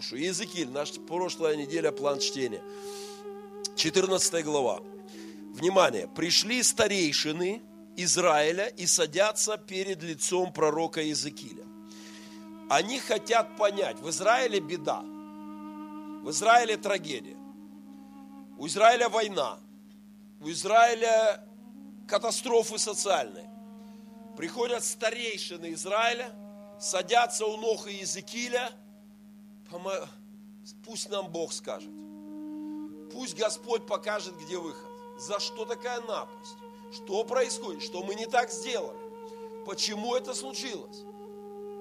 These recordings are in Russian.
душу. Иезекииль, наша прошлая неделя, план чтения. 14 глава. Внимание, пришли старейшины Израиля и садятся перед лицом пророка Иезекииля. Они хотят понять, в Израиле беда, в Израиле трагедия, у Израиля война, у Израиля катастрофы социальные. Приходят старейшины Израиля, садятся у ног Иезекииля, пусть нам Бог скажет. Пусть Господь покажет, где выход. За что такая напасть? Что происходит? Что мы не так сделали? Почему это случилось?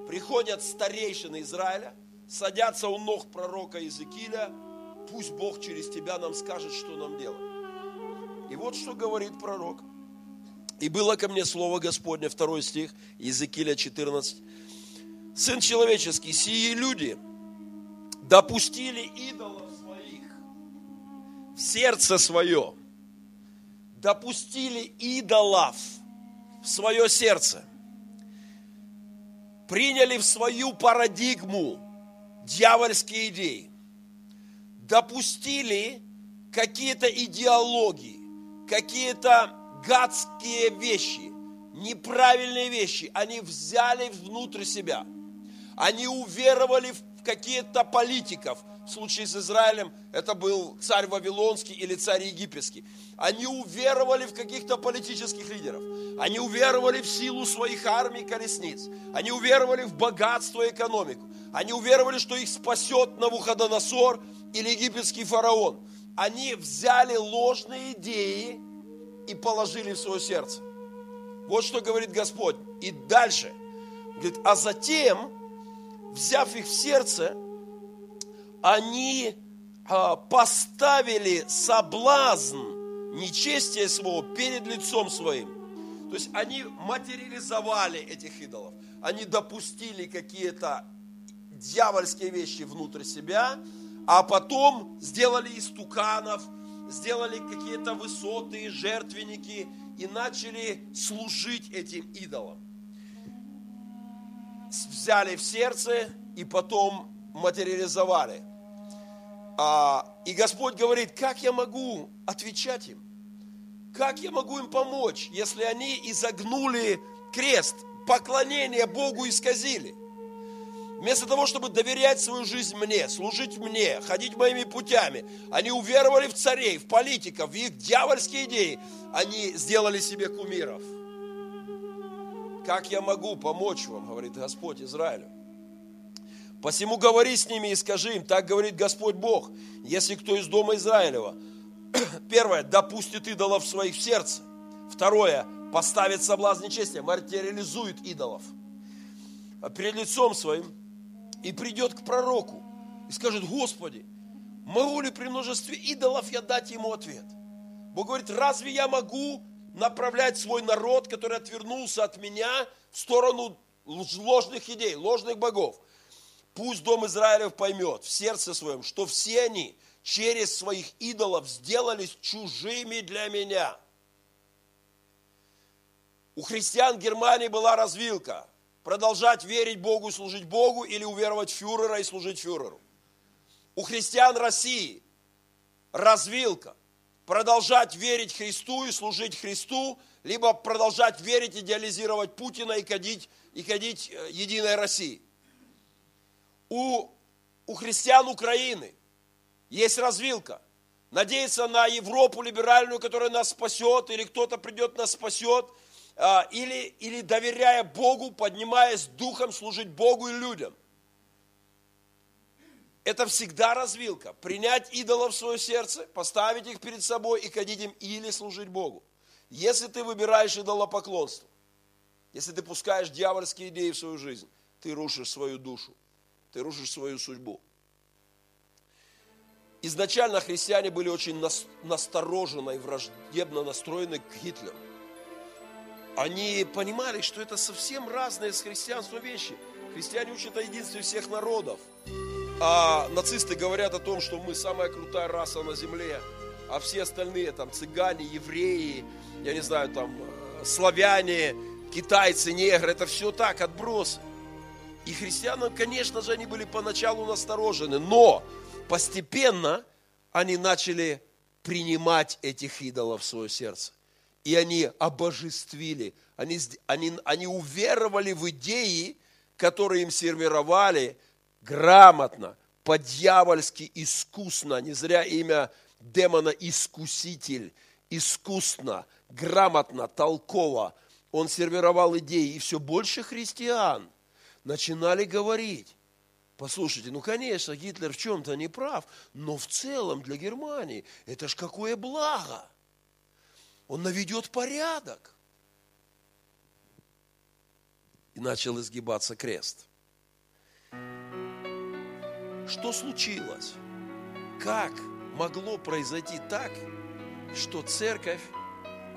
Приходят старейшины Израиля, садятся у ног пророка Иезекииля, пусть Бог через тебя нам скажет, что нам делать. И вот что говорит пророк. И было ко мне слово Господне, второй стих, Иезекииля 14. Сын человеческий, сии люди допустили идолов своих в сердце свое, допустили идолов в свое сердце, приняли в свою парадигму дьявольские идеи, допустили какие-то идеологии, какие-то гадские вещи, неправильные вещи, они взяли внутрь себя. Они уверовали в какие-то политиков. В случае с Израилем это был царь Вавилонский или царь Египетский. Они уверовали в каких-то политических лидеров. Они уверовали в силу своих армий колесниц. Они уверовали в богатство и экономику. Они уверовали, что их спасет Навуходоносор или египетский фараон. Они взяли ложные идеи и положили в свое сердце. Вот что говорит Господь. И дальше. Говорит, а затем, взяв их в сердце, они а, поставили соблазн нечестия своего перед лицом своим. То есть они материализовали этих идолов. Они допустили какие-то дьявольские вещи внутрь себя, а потом сделали из туканов, сделали какие-то высоты, жертвенники и начали служить этим идолам. Взяли в сердце и потом материализовали. А, и Господь говорит, как я могу отвечать им? Как я могу им помочь, если они изогнули крест, поклонение Богу исказили? Вместо того, чтобы доверять свою жизнь мне, служить мне, ходить моими путями, они уверовали в царей, в политиков, в их дьявольские идеи. Они сделали себе кумиров. Как я могу помочь вам, говорит Господь Израилю? Посему говори с ними и скажи им, так говорит Господь Бог, если кто из дома Израилева, первое, допустит идолов своих в сердце. Второе, поставит соблазн нечестия, материализует идолов перед лицом своим и придет к пророку и скажет, Господи, могу ли при множестве идолов я дать ему ответ? Бог говорит, разве я могу направлять свой народ, который отвернулся от меня, в сторону ложных идей, ложных богов? Пусть дом Израилев поймет в сердце своем, что все они через своих идолов сделались чужими для меня. У христиан Германии была развилка продолжать верить Богу и служить Богу или уверовать фюрера и служить фюреру. У христиан России развилка. Продолжать верить Христу и служить Христу, либо продолжать верить, идеализировать Путина и кадить, и кадить э, Единой России. У, у христиан Украины есть развилка. Надеяться на Европу либеральную, которая нас спасет, или кто-то придет, нас спасет – а, или, или доверяя Богу, поднимаясь духом, служить Богу и людям. Это всегда развилка. Принять идолов в свое сердце, поставить их перед собой и ходить им или служить Богу. Если ты выбираешь идолопоклонство, если ты пускаешь дьявольские идеи в свою жизнь, ты рушишь свою душу, ты рушишь свою судьбу. Изначально христиане были очень настороженно и враждебно настроены к Гитлеру они понимали, что это совсем разные с христианством вещи. Христиане учат о единстве всех народов. А нацисты говорят о том, что мы самая крутая раса на земле, а все остальные там цыгане, евреи, я не знаю, там э, славяне, китайцы, негры, это все так, отбросы. И христианам, конечно же, они были поначалу насторожены, но постепенно они начали принимать этих идолов в свое сердце. И они обожествили, они, они, они уверовали в идеи, которые им сервировали грамотно, по-дьявольски искусно, не зря имя демона искуситель, искусно, грамотно, толково. Он сервировал идеи, и все больше христиан начинали говорить, Послушайте, ну, конечно, Гитлер в чем-то не прав, но в целом для Германии это ж какое благо. Он наведет порядок. И начал изгибаться крест. Что случилось? Как могло произойти так, что церковь,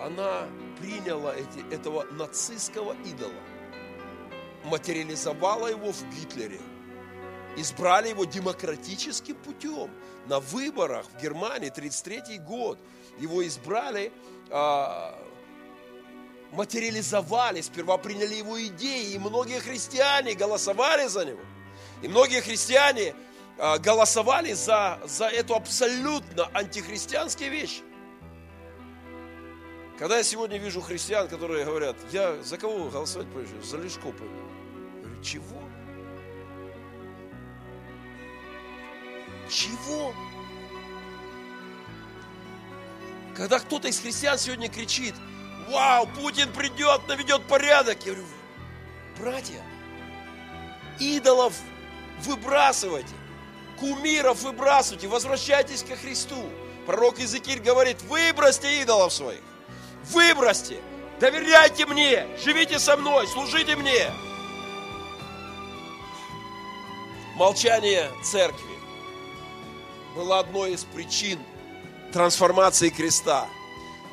она приняла эти, этого нацистского идола, материализовала его в Гитлере – избрали его демократическим путем. На выборах в Германии, 33 год, его избрали, а, материализовали, сперва приняли его идеи, и многие христиане голосовали за него. И многие христиане голосовали за, за эту абсолютно антихристианские вещи. Когда я сегодня вижу христиан, которые говорят, я за кого голосовать пойду? За Лешко пойду. Я говорю, чего? Чего? Когда кто-то из христиан сегодня кричит, вау, Путин придет, наведет порядок. Я говорю, братья, идолов выбрасывайте, кумиров выбрасывайте, возвращайтесь ко Христу. Пророк Иезекииль говорит, выбросьте идолов своих, выбросьте, доверяйте мне, живите со мной, служите мне. Молчание церкви была одной из причин трансформации креста.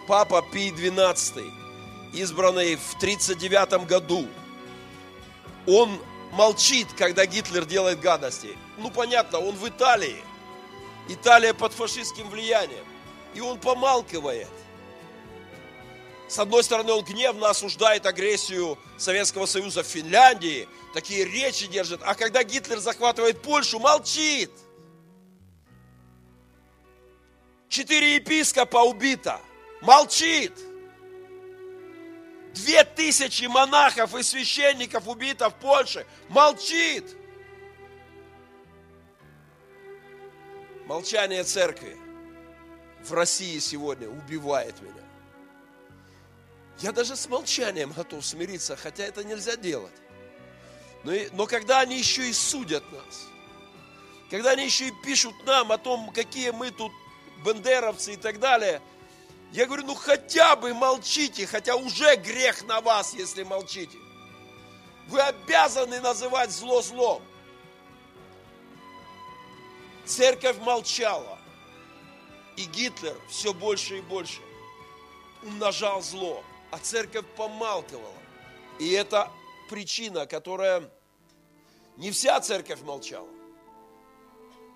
Папа Пий XII, избранный в 1939 году, он молчит, когда Гитлер делает гадости. Ну, понятно, он в Италии. Италия под фашистским влиянием. И он помалкивает. С одной стороны, он гневно осуждает агрессию Советского Союза в Финляндии, такие речи держит, а когда Гитлер захватывает Польшу, молчит – Четыре епископа убито. Молчит. Две тысячи монахов и священников убито в Польше. Молчит. Молчание церкви в России сегодня убивает меня. Я даже с молчанием готов смириться, хотя это нельзя делать. Но, но когда они еще и судят нас, когда они еще и пишут нам о том, какие мы тут бендеровцы и так далее. Я говорю, ну хотя бы молчите, хотя уже грех на вас, если молчите. Вы обязаны называть зло злом. Церковь молчала. И Гитлер все больше и больше умножал зло, а церковь помалкивала. И это причина, которая не вся церковь молчала.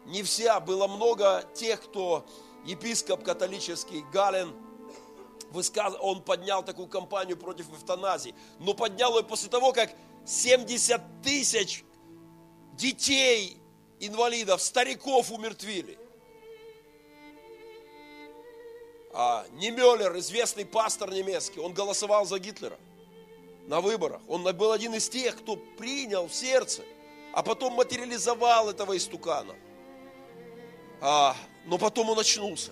Не вся, было много тех, кто епископ католический Гален, он поднял такую кампанию против эвтаназии, но поднял ее после того, как 70 тысяч детей, инвалидов, стариков умертвили. А Немеллер, известный пастор немецкий, он голосовал за Гитлера на выборах. Он был один из тех, кто принял в сердце, а потом материализовал этого истукана. А, но потом он очнулся.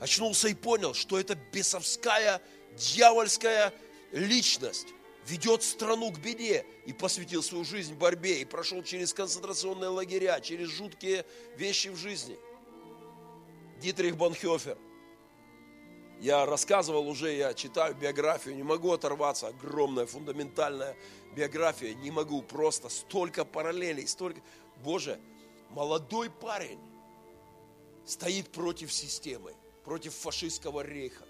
Очнулся и понял, что это бесовская, дьявольская личность ведет страну к беде и посвятил свою жизнь борьбе и прошел через концентрационные лагеря, через жуткие вещи в жизни. Дитрих Бонхёфер. Я рассказывал уже, я читаю биографию, не могу оторваться, огромная, фундаментальная биография, не могу, просто столько параллелей, столько... Боже, молодой парень, стоит против системы, против фашистского рейха.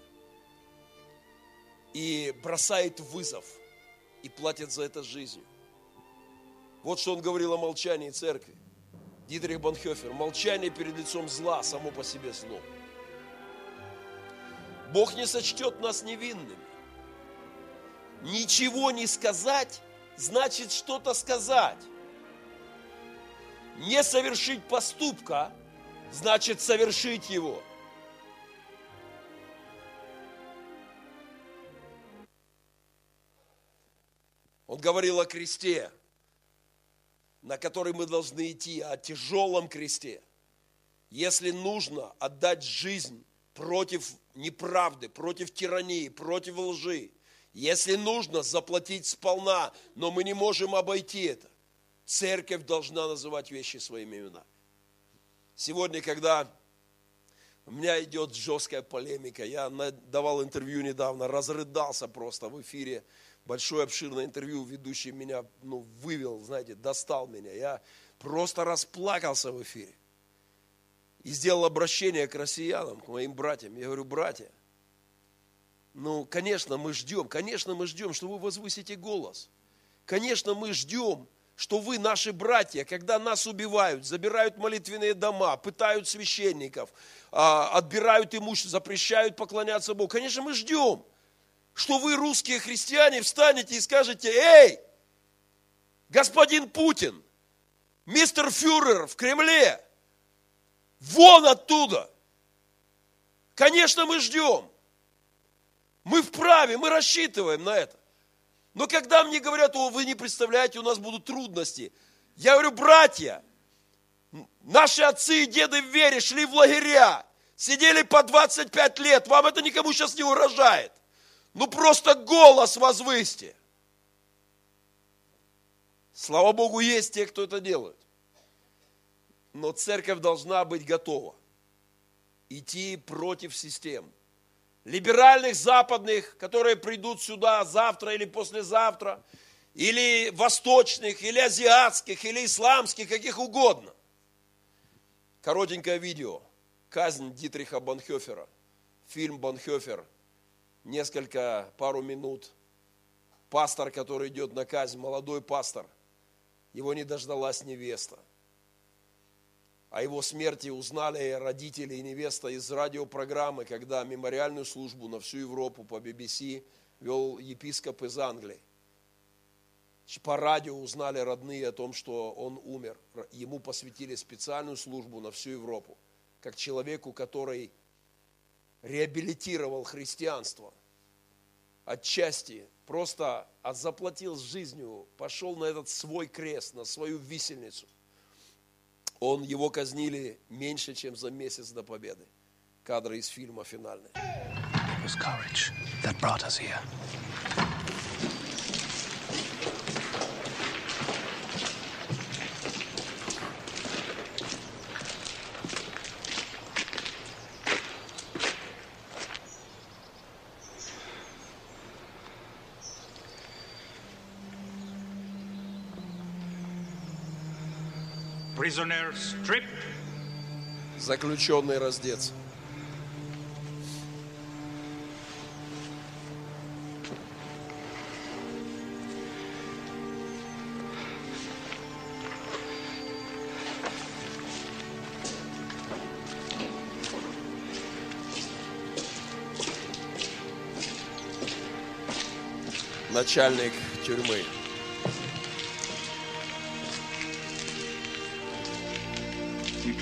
И бросает вызов, и платит за это жизнью. Вот что он говорил о молчании церкви. Дитрих Бонхёфер. Молчание перед лицом зла само по себе зло. Бог не сочтет нас невинными. Ничего не сказать, значит что-то сказать. Не совершить поступка значит совершить его. Он говорил о кресте, на который мы должны идти, о тяжелом кресте. Если нужно отдать жизнь против неправды, против тирании, против лжи, если нужно заплатить сполна, но мы не можем обойти это, церковь должна называть вещи своими именами. Сегодня, когда у меня идет жесткая полемика, я давал интервью недавно, разрыдался просто в эфире, большое обширное интервью, ведущий меня ну, вывел, знаете, достал меня. Я просто расплакался в эфире. И сделал обращение к россиянам, к моим братьям. Я говорю, братья, ну, конечно, мы ждем, конечно, мы ждем, что вы возвысите голос. Конечно, мы ждем, что вы, наши братья, когда нас убивают, забирают молитвенные дома, пытают священников, а, отбирают имущество, запрещают поклоняться Богу. Конечно, мы ждем – что вы, русские христиане, встанете и скажете, эй, господин Путин, мистер фюрер в Кремле, вон оттуда. Конечно, мы ждем. Мы вправе, мы рассчитываем на это. Но когда мне говорят, о, вы не представляете, у нас будут трудности. Я говорю, братья, наши отцы и деды в вере шли в лагеря, сидели по 25 лет, вам это никому сейчас не урожает. Ну просто голос возвысьте. Слава Богу, есть те, кто это делает. Но церковь должна быть готова идти против систем. Либеральных западных, которые придут сюда завтра или послезавтра, или восточных, или азиатских, или исламских, каких угодно. Коротенькое видео. Казнь Дитриха Бонхёфера. Фильм Бонхёфер – несколько, пару минут. Пастор, который идет на казнь, молодой пастор, его не дождалась невеста. О его смерти узнали родители и невеста из радиопрограммы, когда мемориальную службу на всю Европу по BBC вел епископ из Англии. По радио узнали родные о том, что он умер. Ему посвятили специальную службу на всю Европу, как человеку, который реабилитировал христианство. Отчасти просто заплатил жизнью, пошел на этот свой крест, на свою висельницу. Он, его казнили меньше, чем за месяц до победы. Кадры из фильма финальные. Заключенный раздец. начальник тюрьмы.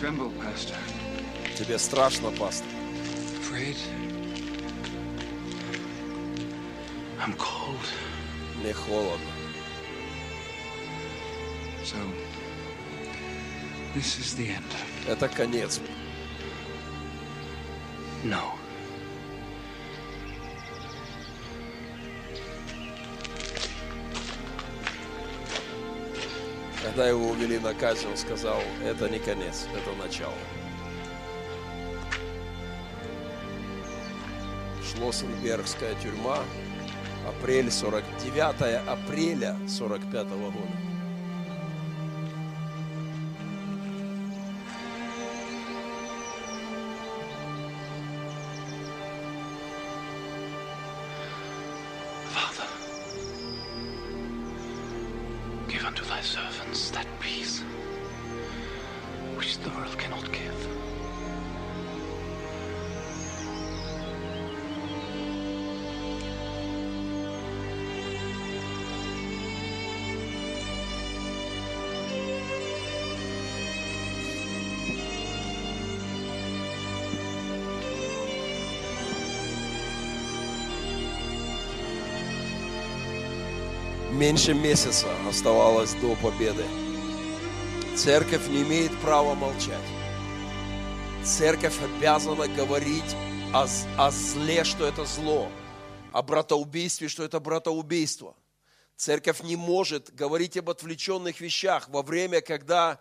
Tremble, Pastor. Тебе страшно, пастор? Afraid? I'm cold. Мне холодно. So, this is the end. Это конец. No. Когда его увели на казнь, он сказал, это не конец, это начало. Шлоссенбергская тюрьма, апрель 49 апреля 45 года. the earth cannot give. Меньше месяца оставалось до победы. Церковь не имеет права молчать. Церковь обязана говорить о, о зле, что это зло, о братоубийстве, что это братоубийство. Церковь не может говорить об отвлеченных вещах во время, когда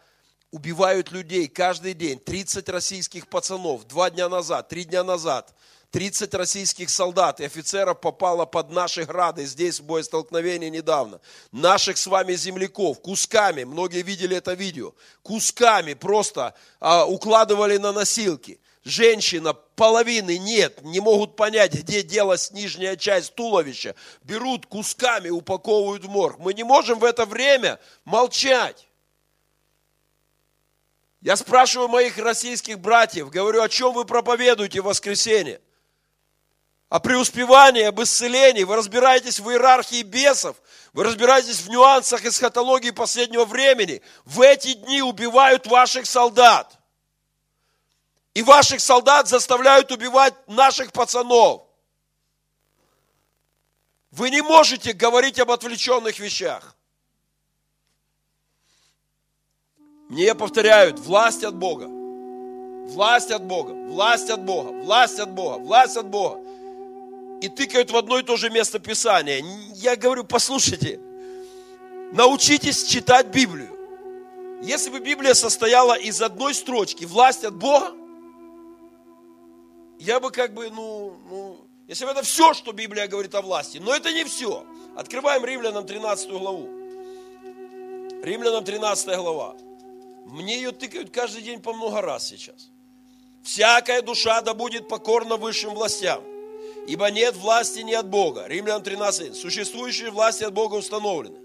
убивают людей каждый день. 30 российских пацанов два дня назад, три дня назад. 30 российских солдат и офицеров попало под наши грады здесь в боестолкновении недавно. Наших с вами земляков кусками, многие видели это видео, кусками просто а, укладывали на носилки. Женщина, половины нет, не могут понять, где делась нижняя часть туловища. Берут кусками, упаковывают в морг. Мы не можем в это время молчать. Я спрашиваю моих российских братьев, говорю, о чем вы проповедуете в воскресенье? О преуспевании, об исцелении. Вы разбираетесь в иерархии бесов, вы разбираетесь в нюансах эсхатологии последнего времени. В эти дни убивают ваших солдат. И ваших солдат заставляют убивать наших пацанов. Вы не можете говорить об отвлеченных вещах. Мне повторяют, власть от Бога. Власть от Бога, власть от Бога, власть от Бога, власть от Бога. И тыкают в одно и то же место Писания. Я говорю, послушайте, научитесь читать Библию. Если бы Библия состояла из одной строчки, власть от Бога, я бы как бы, ну, ну, если бы это все, что Библия говорит о власти, но это не все. Открываем Римлянам 13 главу. Римлянам 13 глава. Мне ее тыкают каждый день по много раз сейчас. Всякая душа да будет покорна высшим властям, ибо нет власти ни от Бога. Римлян 13. Существующие власти от Бога установлены.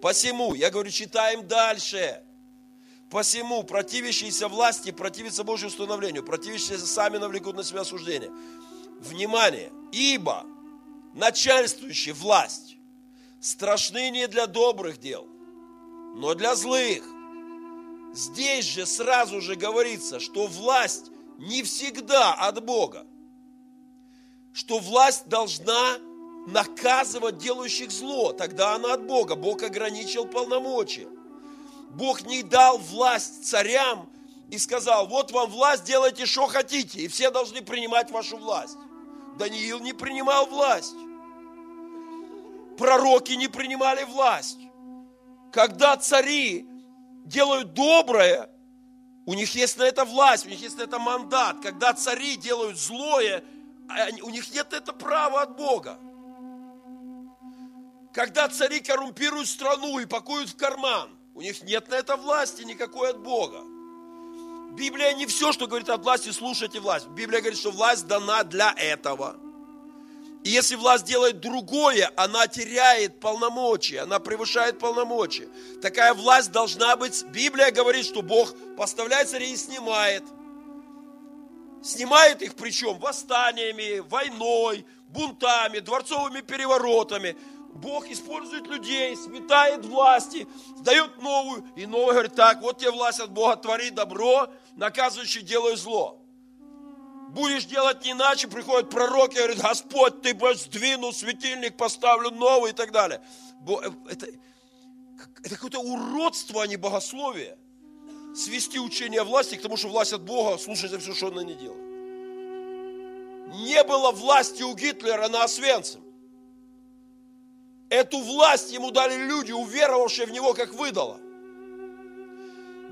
Посему, я говорю, читаем дальше. Посему противящиеся власти противятся Божьему установлению, противящиеся сами навлекут на себя осуждение. Внимание! Ибо начальствующая власть страшны не для добрых дел, но для злых – Здесь же сразу же говорится, что власть не всегда от Бога. Что власть должна наказывать делающих зло, тогда она от Бога. Бог ограничил полномочия. Бог не дал власть царям и сказал, вот вам власть, делайте, что хотите, и все должны принимать вашу власть. Даниил не принимал власть. Пророки не принимали власть. Когда цари делают доброе, у них есть на это власть, у них есть на это мандат. Когда цари делают злое, у них нет это права от Бога. Когда цари коррумпируют страну и пакуют в карман, у них нет на это власти никакой от Бога. Библия не все, что говорит от власти, слушайте власть. Библия говорит, что власть дана для этого – и если власть делает другое, она теряет полномочия, она превышает полномочия. Такая власть должна быть, Библия говорит, что Бог поставляет царей и снимает. Снимает их причем восстаниями, войной, бунтами, дворцовыми переворотами. Бог использует людей, сметает власти, дает новую. И новый говорит, так, вот тебе власть от Бога, твори добро, наказывающий делай зло будешь делать не иначе, приходят пророки и говорят, Господь, ты бы сдвинул светильник, поставлю новый и так далее. Э, это, это какое-то уродство, а не богословие. Свести учение власти к тому, что власть от Бога, слушать за все, что она не делает. Не было власти у Гитлера на Освенцим. Эту власть ему дали люди, уверовавшие в него, как выдало.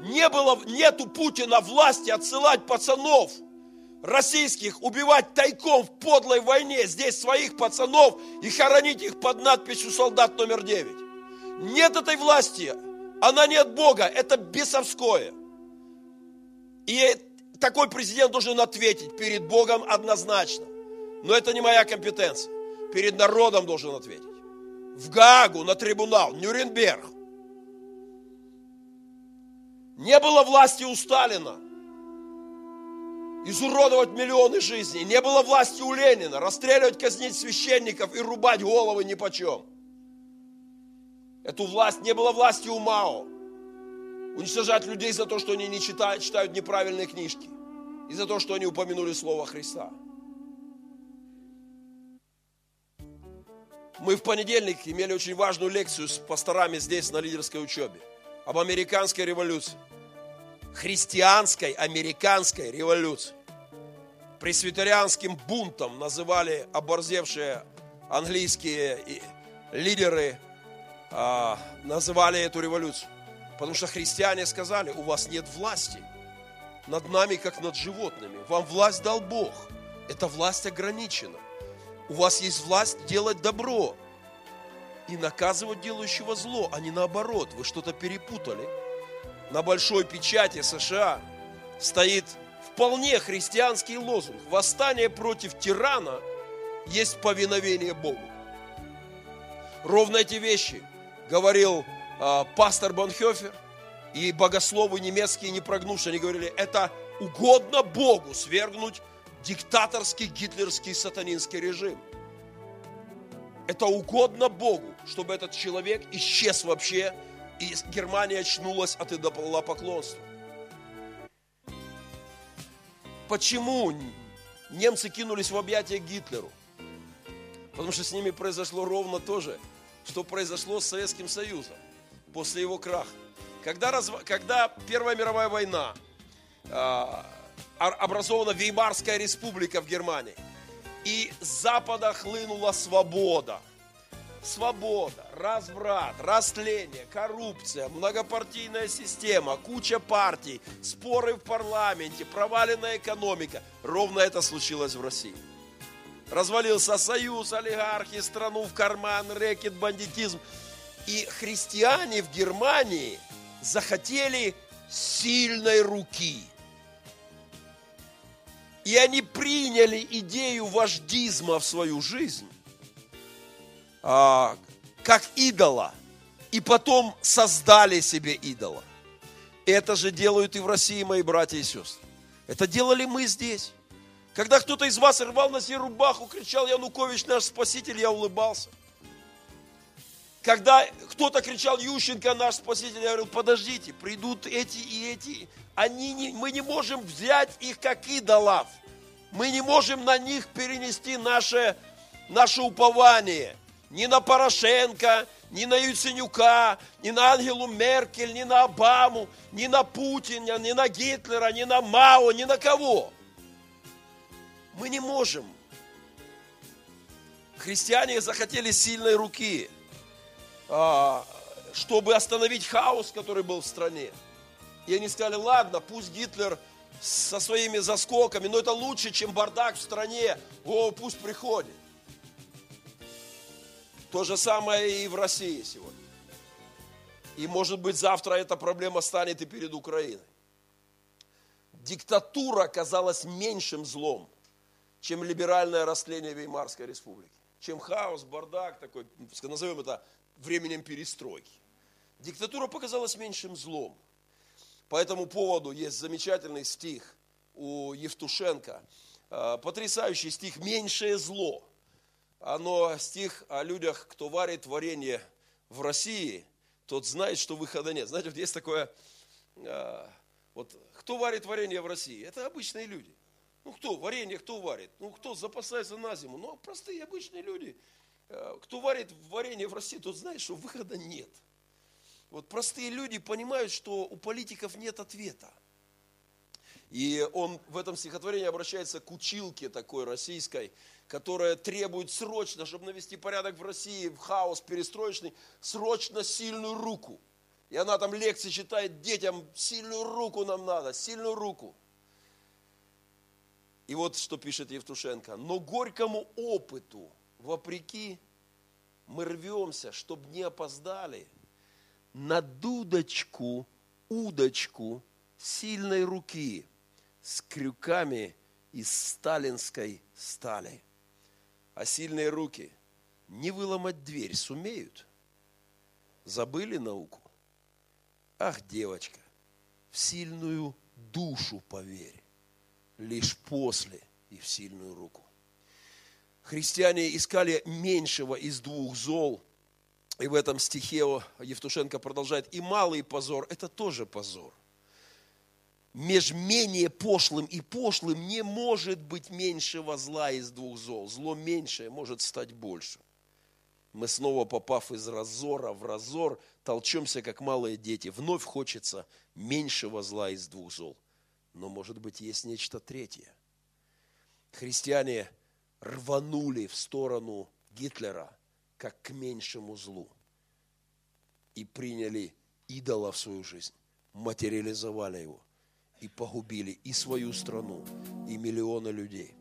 Не было, нету Путина власти отсылать пацанов – российских убивать тайком в подлой войне здесь своих пацанов и хоронить их под надписью «Солдат номер 9». Нет этой власти, она не от Бога, это бесовское. И такой президент должен ответить перед Богом однозначно. Но это не моя компетенция. Перед народом должен ответить. В Гаагу, на трибунал, Нюрнберг. Не было власти у Сталина – изуродовать миллионы жизней. Не было власти у Ленина расстреливать, казнить священников и рубать головы ни почем. Эту власть, не было власти у Мао. Уничтожать людей за то, что они не читают, читают неправильные книжки. И за то, что они упомянули Слово Христа. Мы в понедельник имели очень важную лекцию с пасторами здесь на лидерской учебе об американской революции. Христианской американской революции. Пресвитерианским бунтом называли оборзевшие английские лидеры, а, называли эту революцию. Потому что христиане сказали, у вас нет власти над нами, как над животными. Вам власть дал Бог. Эта власть ограничена. У вас есть власть делать добро и наказывать делающего зло, а не наоборот. Вы что-то перепутали. На большой печати США стоит вполне христианский лозунг. Восстание против тирана есть повиновение Богу. Ровно эти вещи говорил э, пастор Бонхёфер и богословы немецкие, не прогнувшие, они говорили, это угодно Богу свергнуть диктаторский гитлерский сатанинский режим. Это угодно Богу, чтобы этот человек исчез вообще, и Германия очнулась от идолопоклонства. Почему немцы кинулись в объятия Гитлеру? Потому что с ними произошло ровно то же, что произошло с Советским Союзом после его краха. Когда, разв... Когда Первая мировая война, э, образована Веймарская республика в Германии, и с запада хлынула свобода. Свобода, разврат, растление, коррупция, многопартийная система, куча партий, споры в парламенте, проваленная экономика. Ровно это случилось в России. Развалился союз, олигархи, страну в карман, рэкет, бандитизм. И христиане в Германии захотели сильной руки. И они приняли идею вождизма в свою жизнь, а, как идола, и потом создали себе идола. Это же делают и в России мои братья и сестры. Это делали мы здесь. Когда кто-то из вас рвал на себе рубаху, кричал Янукович наш спаситель, я улыбался. Когда кто-то кричал Ющенко наш спаситель, я говорил, подождите, придут эти и эти. Они не, мы не можем взять их как идолов. Мы не можем на них перенести наше, наше упование. Ни на Порошенко, ни на Юценюка, ни на Ангелу Меркель, ни на Обаму, ни на Путина, ни на Гитлера, ни на Мао, ни на кого. Мы не можем. Христиане захотели сильной руки, а, чтобы остановить хаос, который был в стране. И они сказали, ладно, пусть Гитлер со своими заскоками, но это лучше, чем бардак в стране. О, пусть приходит. То же самое и в России сегодня. И может быть завтра эта проблема станет и перед Украиной. Диктатура оказалась меньшим злом – чем либеральное растление Веймарской республики, чем хаос, бардак такой, назовем это временем перестройки. Диктатура показалась меньшим злом. По этому поводу есть замечательный стих у Евтушенко, э, потрясающий стих «Меньшее зло». Оно стих о людях, кто варит варенье в России, тот знает, что выхода нет. Знаете, вот есть такое, э, вот кто варит варенье в России? Это обычные люди. Ну кто, варенье кто варит? Ну кто запасается на зиму? Ну простые обычные люди. Э, кто варит варенье в России, тот знает, что выхода нет. Вот простые люди понимают, что у политиков нет ответа. И он в этом стихотворении обращается к училке такой российской, которая требует срочно, чтобы навести порядок в России, в хаос перестроечный, срочно сильную руку. И она там лекции читает детям, сильную руку нам надо, сильную руку. И вот что пишет Евтушенко. Но горькому опыту, вопреки, мы рвемся, чтобы не опоздали на дудочку, удочку сильной руки с крюками из сталинской стали. А сильные руки не выломать дверь сумеют. Забыли науку? Ах, девочка, в сильную душу поверь лишь после и в сильную руку. Христиане искали меньшего из двух зол. И в этом стихе Евтушенко продолжает, и малый позор – это тоже позор. Меж менее пошлым и пошлым не может быть меньшего зла из двух зол. Зло меньшее может стать больше. мы снова, попав из разора в разор, толчемся, как малые дети. Вновь хочется меньшего зла из двух зол. Но, может быть, есть нечто третье. Христиане рванули в сторону Гитлера, как к меньшему злу. И приняли идола в свою жизнь, материализовали его и погубили и свою страну, и миллионы людей.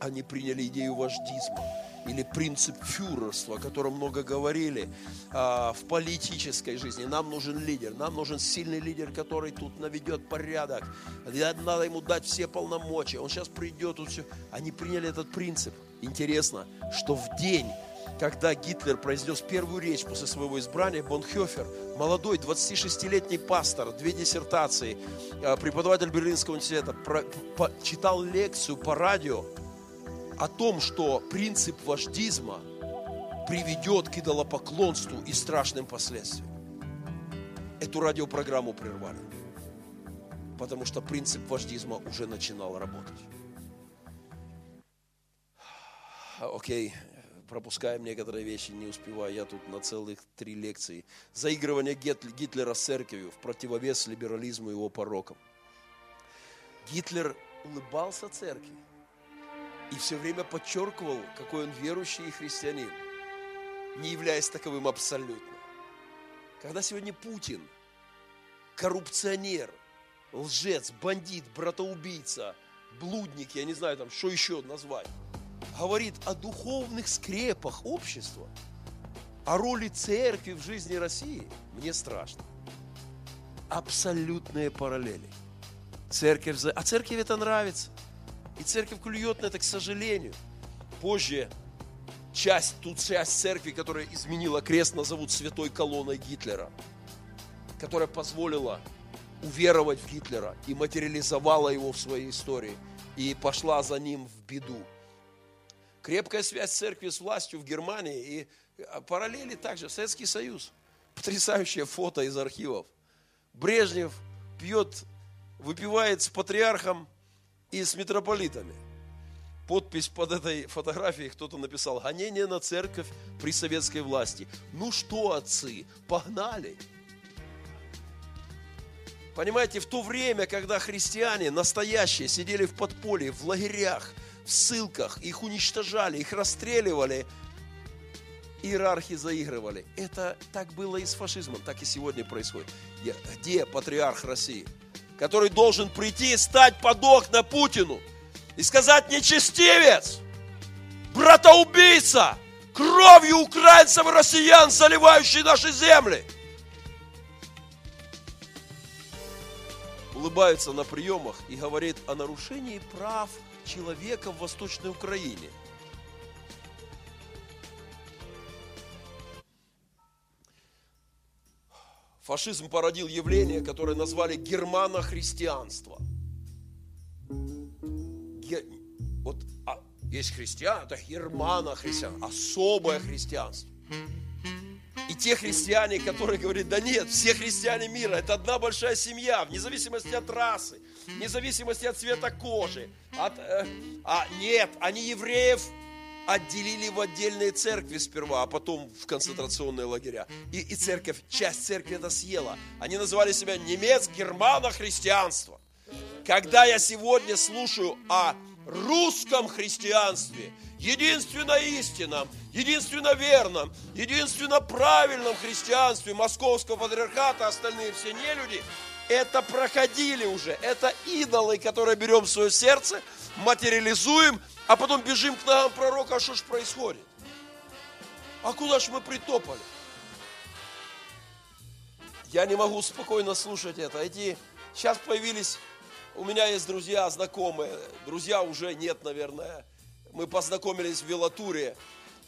Они приняли идею вождизма или принцип фюрерства, о котором много говорили а, в политической жизни. Нам нужен лидер, нам нужен сильный лидер, который тут наведет порядок. Надо ему дать все полномочия. Он сейчас придет, тут все. Они приняли этот принцип. Интересно, что в день когда Гитлер произнес первую речь после своего избрания, Бонхёфер, молодой 26-летний пастор, две диссертации, а, преподаватель Берлинского университета, читал лекцию по радио о том, что принцип вождизма приведет к идолопоклонству и страшным последствиям. Эту радиопрограмму прервали, потому что принцип вождизма уже начинал работать. Окей, пропускаем некоторые вещи, не успеваю. Я тут на целых три лекции. Заигрывание Гитлера с церковью в противовес либерализму и его порокам. Гитлер улыбался церкви и все время подчеркивал, какой он верующий и христианин, не являясь таковым абсолютно. Когда сегодня Путин, коррупционер, лжец, бандит, братоубийца, блудник, я не знаю там, что еще назвать, говорит о духовных скрепах общества, о роли церкви в жизни России, мне страшно. Абсолютные параллели. Церковь, а церкви это нравится. И церковь клюет на это, к сожалению. Позже часть, ту часть церкви, которая изменила крест, назовут святой колонной Гитлера, которая позволила уверовать в Гитлера и материализовала его в своей истории и пошла за ним в беду. Крепкая связь церкви с властью в Германии и а, параллели также Советский Союз. Потрясающее фото из архивов. Брежнев пьет, выпивает с патриархом и с митрополитами. Подпись под этой фотографией кто-то написал «Гонение на церковь при советской власти». Ну что, отцы, погнали! Понимаете, в то время, когда христиане настоящие сидели в подполье, в лагерях, в ссылках, их уничтожали, их расстреливали, иерархи заигрывали. Это так было и с фашизмом, так и сегодня происходит. Где патриарх России? Который должен прийти и стать под окна Путину и сказать, нечестивец, братоубийца, кровью украинцев и россиян, заливающий наши земли. Улыбается на приемах и говорит о нарушении прав человека в Восточной Украине – Фашизм породил явление, которое назвали германо-христианство. Ге... Вот а, есть христиан, это германо-христиан, особое христианство. И те христиане, которые говорят, да нет, все христиане мира, это одна большая семья, вне зависимости от расы, вне зависимости от цвета кожи. От, э, а нет, они евреев отделили в отдельные церкви сперва, а потом в концентрационные лагеря. И, и церковь, часть церкви это съела. Они называли себя немец, германо, христианство. Когда я сегодня слушаю о русском христианстве, единственно истинном, единственно верном, единственно правильном христианстве Московского патриархата, остальные все не люди, это проходили уже. Это идолы, которые берем в свое сердце, материализуем – а потом бежим к ногам пророка, а что ж происходит? А куда ж мы притопали? Я не могу спокойно слушать это. Эти сейчас появились, у меня есть друзья, знакомые, друзья уже нет, наверное. Мы познакомились в Велатуре.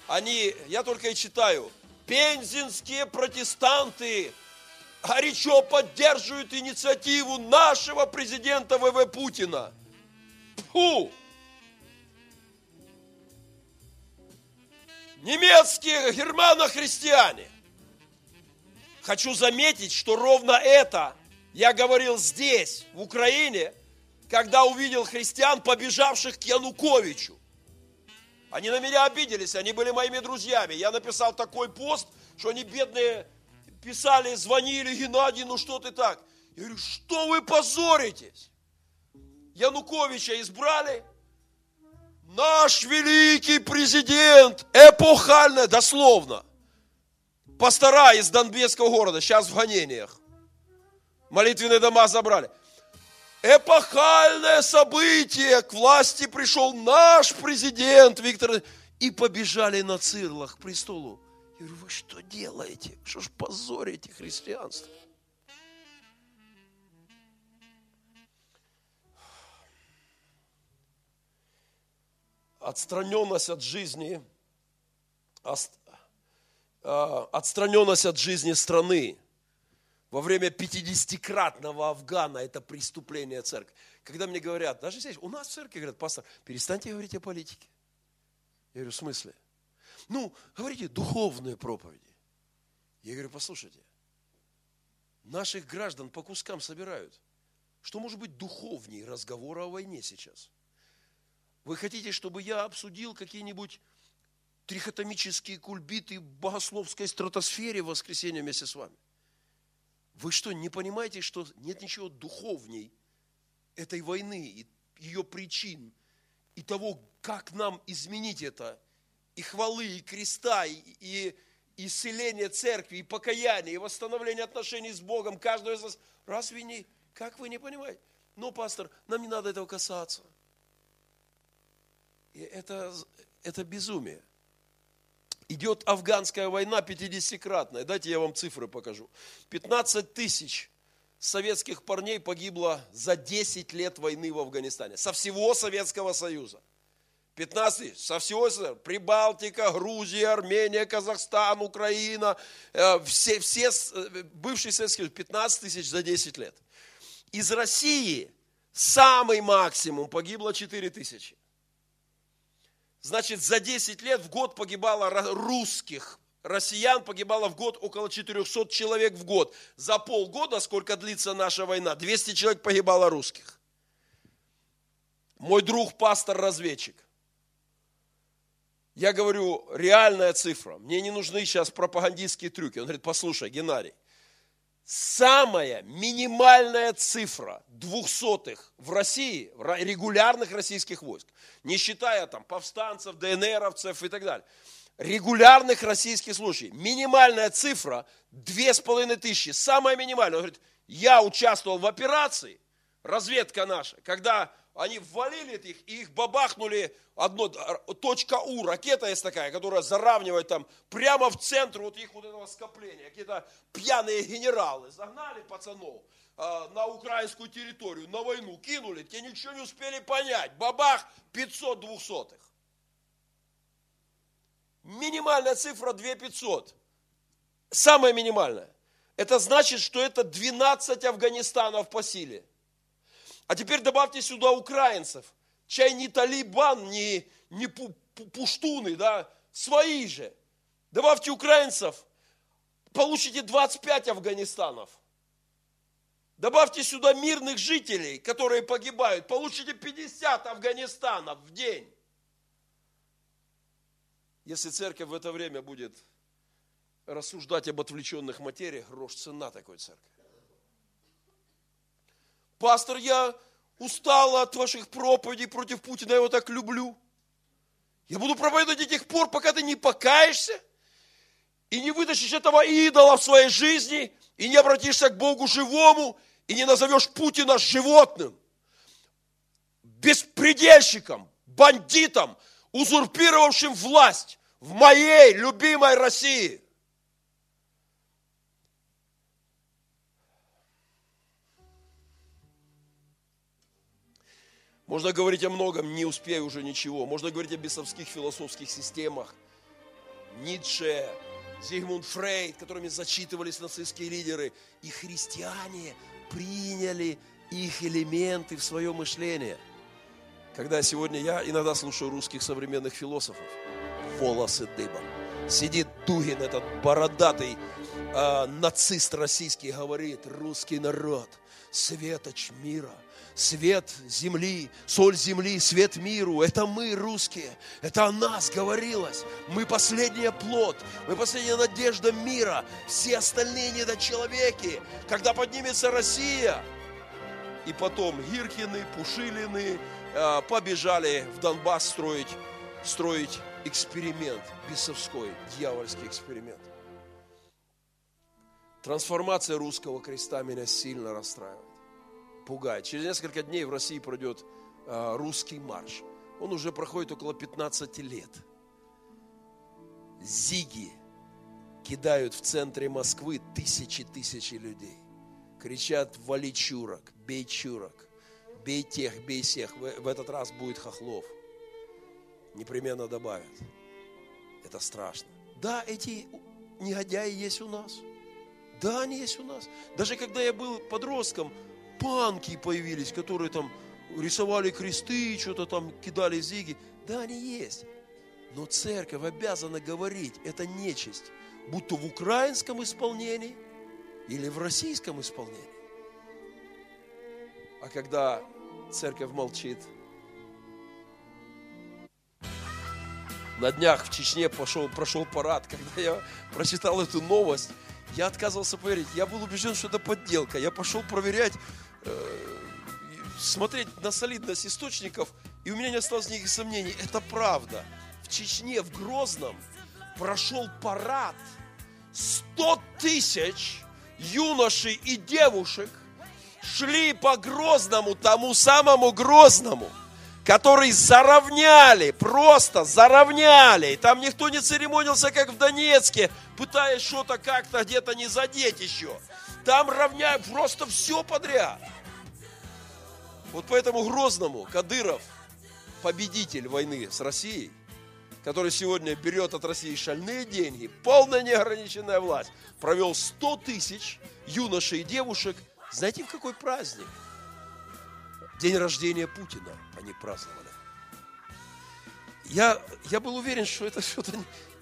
Они, я только и читаю, пензенские протестанты горячо поддерживают инициативу нашего президента ВВ Путина. Фу! Немецкие германо-христиане. Хочу заметить, что ровно это я говорил здесь, в Украине, когда увидел христиан, побежавших к Януковичу. Они на меня обиделись, они были моими друзьями. Я написал такой пост, что они бедные писали, звонили, Геннадий, ну что ты так? Я говорю, что вы позоритесь? Януковича избрали, наш великий президент, эпохально, дословно, пастора из Донбесского города, сейчас в гонениях. Молитвенные дома забрали. Эпохальное событие, к власти пришел наш президент Виктор, и побежали на цирлах к престолу. Я говорю, вы что делаете? Что ж позорите христианство? Отстраненность от жизни, а, отстраненность от жизни страны во время 50-кратного Афгана это преступление церкви. Когда мне говорят, даже здесь, у нас в церкви говорят, пастор, перестаньте говорить о политике. Я говорю, в смысле? Ну, говорите духовные проповеди. Я говорю, послушайте, наших граждан по кускам собирают. Что может быть духовнее разговора о войне сейчас? Вы хотите, чтобы я обсудил какие-нибудь трихотомические кульбиты в богословской стратосфере в воскресенье вместе с вами? Вы что, не понимаете, что нет ничего духовней этой войны и ее причин, и того, как нам изменить это, и хвалы, и креста, и, и исцеление церкви, и покаяние, и восстановление отношений с Богом каждого из нас. Разве не? Как вы не понимаете? Но, пастор, нам не надо этого касаться. Это, это безумие. Идет афганская война 50-кратная. Дайте я вам цифры покажу. 15 тысяч советских парней погибло за 10 лет войны в Афганистане. Со всего Советского Союза. 15 тысяч. Со всего Прибалтика, Грузия, Армения, Казахстан, Украина. Э, все, все э, бывшие Советские Союз. 15 тысяч за 10 лет. Из России самый максимум погибло 4 тысячи. Значит, за 10 лет в год погибало русских, россиян погибало в год около 400 человек в год. За полгода, сколько длится наша война, 200 человек погибало русских. Мой друг пастор-разведчик. Я говорю, реальная цифра. Мне не нужны сейчас пропагандистские трюки. Он говорит, послушай, Геннадий, самая минимальная цифра двухсотых в России, регулярных российских войск, не считая там повстанцев, ДНРовцев и так далее, регулярных российских случаев, минимальная цифра две с половиной тысячи, самая минимальная. Он говорит, я участвовал в операции, разведка наша, когда они ввалили их, и их бабахнули одно, точка У, ракета есть такая, которая заравнивает там прямо в центр вот их вот этого скопления. Какие-то пьяные генералы загнали пацанов э, на украинскую территорию, на войну, кинули, те ничего не успели понять. Бабах 500 двухсотых. Минимальная цифра 2500. Самая минимальная. Это значит, что это 12 Афганистанов по силе. А теперь добавьте сюда украинцев. Чай не талибан, не, не пуштуны, да, свои же. Добавьте украинцев, получите 25 Афганистанов. Добавьте сюда мирных жителей, которые погибают, получите 50 Афганистанов в день. Если церковь в это время будет рассуждать об отвлеченных материях, грош цена такой церкви. Пастор, я устала от ваших проповедей против Путина, я его так люблю. Я буду проповедовать до тех пор, пока ты не покаешься и не вытащишь этого идола в своей жизни, и не обратишься к Богу живому, и не назовешь Путина животным, беспредельщиком, бандитом, узурпировавшим власть в моей любимой России – Можно говорить о многом, не успею уже ничего. Можно говорить о бесовских философских системах. Ницше, Зигмунд Фрейд, которыми зачитывались нацистские лидеры. И христиане приняли их элементы в свое мышление. Когда сегодня я иногда слушаю русских современных философов, волосы дыбом. Сидит Дугин, этот бородатый э, нацист российский, говорит, русский народ, светоч мира – свет земли, соль земли, свет миру. Это мы, русские. Это о нас говорилось. Мы последняя плод. Мы последняя надежда мира. Все остальные недочеловеки. Когда поднимется Россия, и потом Гиркины, Пушилины э, побежали в Донбасс строить, строить эксперимент, бесовской, дьявольский эксперимент. Трансформация русского креста меня сильно расстраивает, пугает. Через несколько дней в России пройдет э, русский марш. Он уже проходит около 15 лет. Зиги кидают в центре Москвы тысячи-тысячи людей. Кричат, вали чурок, бей чурок, бей тех, бей всех. В, в этот раз будет хохлов. Непременно добавят. Это страшно. Да, эти негодяи есть у нас. Да, они есть у нас. Даже когда я был подростком, панки появились, которые там рисовали кресты, что-то там кидали зиги. Да, они есть. Но церковь обязана говорить, это нечисть, будто в украинском исполнении или в российском исполнении. А когда церковь молчит, на днях в Чечне пошел, прошел парад, когда я прочитал эту новость, я отказывался поверить. Я был убежден, что это подделка. Я пошел проверять, смотреть на солидность источников, и у меня не осталось никаких сомнений. Это правда. В Чечне, в Грозном прошел парад 100 тысяч юношей и девушек шли по Грозному, тому самому Грозному – который заровняли, просто заровняли. И там никто не церемонился, как в Донецке, пытаясь что-то как-то где-то не задеть еще. Там равняют просто все подряд. Вот поэтому Грозному Кадыров, победитель войны с Россией, который сегодня берет от России шальные деньги, полная неограниченная власть, провел 100 тысяч юношей и девушек, знаете, в какой праздник? День рождения Путина они праздновали. Я, я был уверен, что это что-то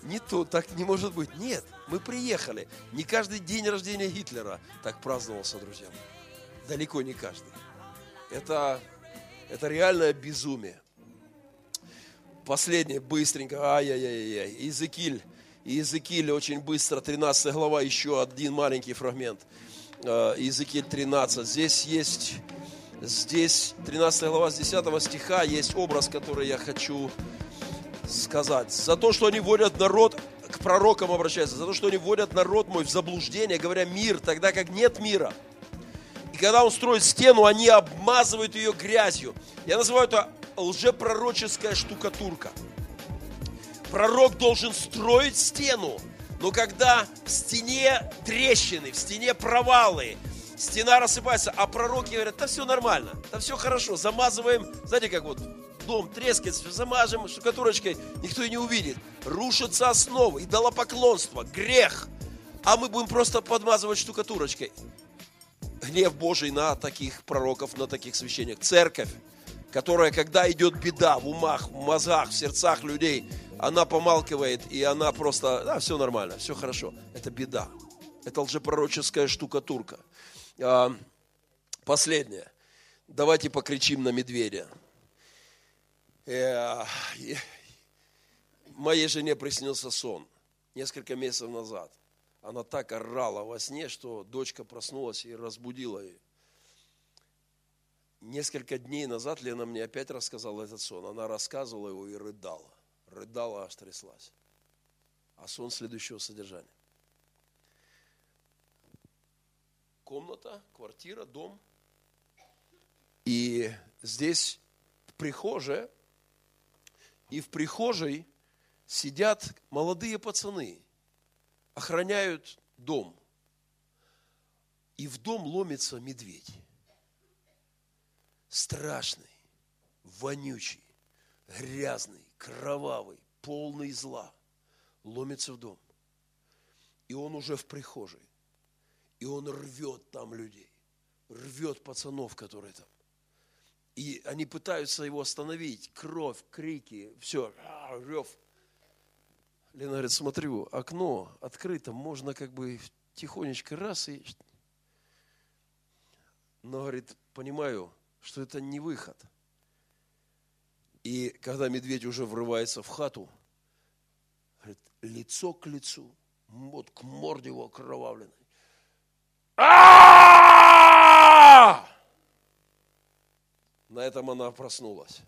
не то, так не может быть. Нет, мы приехали. Не каждый день рождения Гитлера так праздновался, друзья. Далеко не каждый. Это, это реальное безумие. Последнее, быстренько, ай-яй-яй-яй. Иезекииль, Иезекииль очень быстро, 13 глава, еще один маленький фрагмент. Э, Иезекииль 13. Здесь есть здесь 13 глава с 10 стиха есть образ, который я хочу сказать. За то, что они вводят народ, к пророкам обращаются, за то, что они вводят народ мой в заблуждение, говоря мир, тогда как нет мира. И когда он строит стену, они обмазывают ее грязью. Я называю это лжепророческая штукатурка. Пророк должен строить стену, но когда в стене трещины, в стене провалы, стена рассыпается, а пророки говорят, да все нормально, да все хорошо, замазываем, знаете, как вот дом трескается, замажем штукатурочкой, никто и не увидит. Рушатся основы, идолопоклонство, грех. А мы будем просто подмазывать штукатурочкой. Гнев Божий на таких пророков, на таких священников. Церковь, которая, когда идет беда в умах, в мозгах, в сердцах людей, она помалкивает, и она просто, да, все нормально, все хорошо. Это беда. Это лжепророческая штукатурка. А, последнее. Давайте покричим на медведя. Э, моей жене приснился сон несколько месяцев назад. Она так орала во сне, что дочка проснулась и разбудила ее. Несколько дней назад Лена мне опять рассказала этот сон. Она рассказывала его и рыдала. Рыдала, аж тряслась. А сон следующего содержания. комната, квартира, дом. И здесь прихожая, и в прихожей сидят молодые пацаны, охраняют дом. И в дом ломится медведь. Страшный, вонючий, грязный, кровавый, полный зла. Ломится в дом. И он уже в прихожей. И он рвет там людей, рвет пацанов, которые там. И они пытаются его остановить. Кровь, крики, все, рев. Лена говорит, смотрю, окно открыто, можно как бы тихонечко раз и... Но, говорит, понимаю, что это не выход. И когда медведь уже врывается в хату, говорит, лицо к лицу, вот к морде его окровавленной. На этом она проснулась.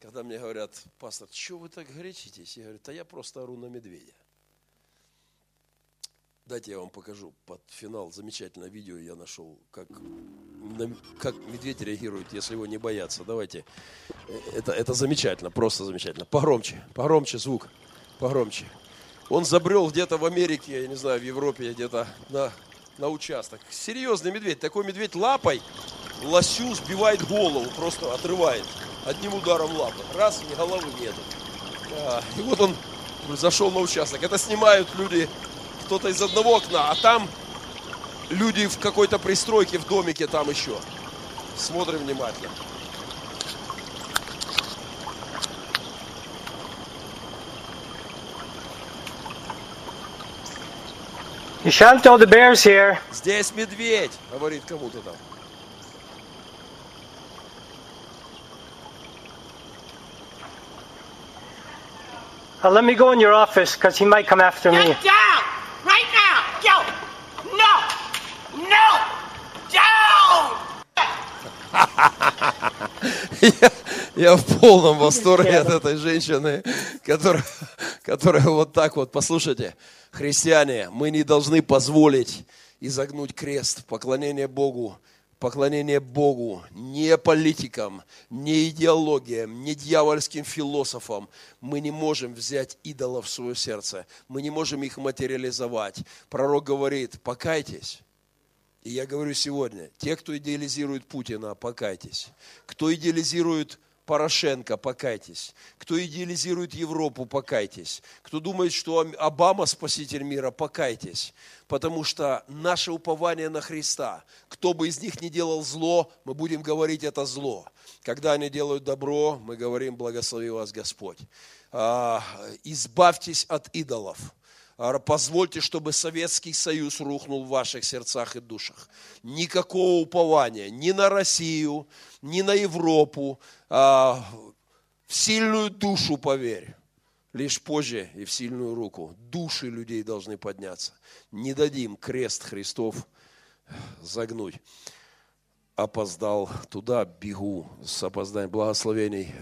Когда мне говорят, пастор, что вы так горячитесь? Я говорю, да я просто ору на медведя. Дайте я вам покажу под финал замечательное видео я нашел, как, как медведь реагирует, если его не боятся. Давайте. Это, это замечательно, просто замечательно. Погромче, погромче звук, погромче. Он забрел где-то в Америке, я не знаю, в Европе где-то на, на участок. Серьезный медведь. Такой медведь лапой лосю сбивает голову, просто отрывает одним ударом лапы. Раз, ни головы нету. А, и вот он зашел на участок. Это снимают люди кто-то из одного окна, а там люди в какой-то пристройке, в домике там еще. Смотрим внимательно. You shan't tell the bears here. Здесь медведь, говорит кому-то там. Uh, let me go in your office because he might come after me. Get down! Right now! Go! No! No! Down! Я в полном восторге от этой женщины, которая, которая вот так вот, послушайте, христиане, мы не должны позволить изогнуть крест, поклонение Богу, поклонение Богу, не политикам, не идеологиям, не дьявольским философам. Мы не можем взять идолов в свое сердце. Мы не можем их материализовать. Пророк говорит, покайтесь. И я говорю сегодня, те, кто идеализирует Путина, покайтесь. Кто идеализирует Порошенко, покайтесь. Кто идеализирует Европу, покайтесь. Кто думает, что Обама спаситель мира, покайтесь. Потому что наше упование на Христа, кто бы из них не делал зло, мы будем говорить это зло. Когда они делают добро, мы говорим, благослови вас Господь. А, избавьтесь от идолов позвольте, чтобы Советский Союз рухнул в ваших сердцах и душах. Никакого упования ни на Россию, ни на Европу. А, в сильную душу поверь. Лишь позже и в сильную руку. Души людей должны подняться. Не дадим крест Христов загнуть. Опоздал туда, бегу с опозданием благословений.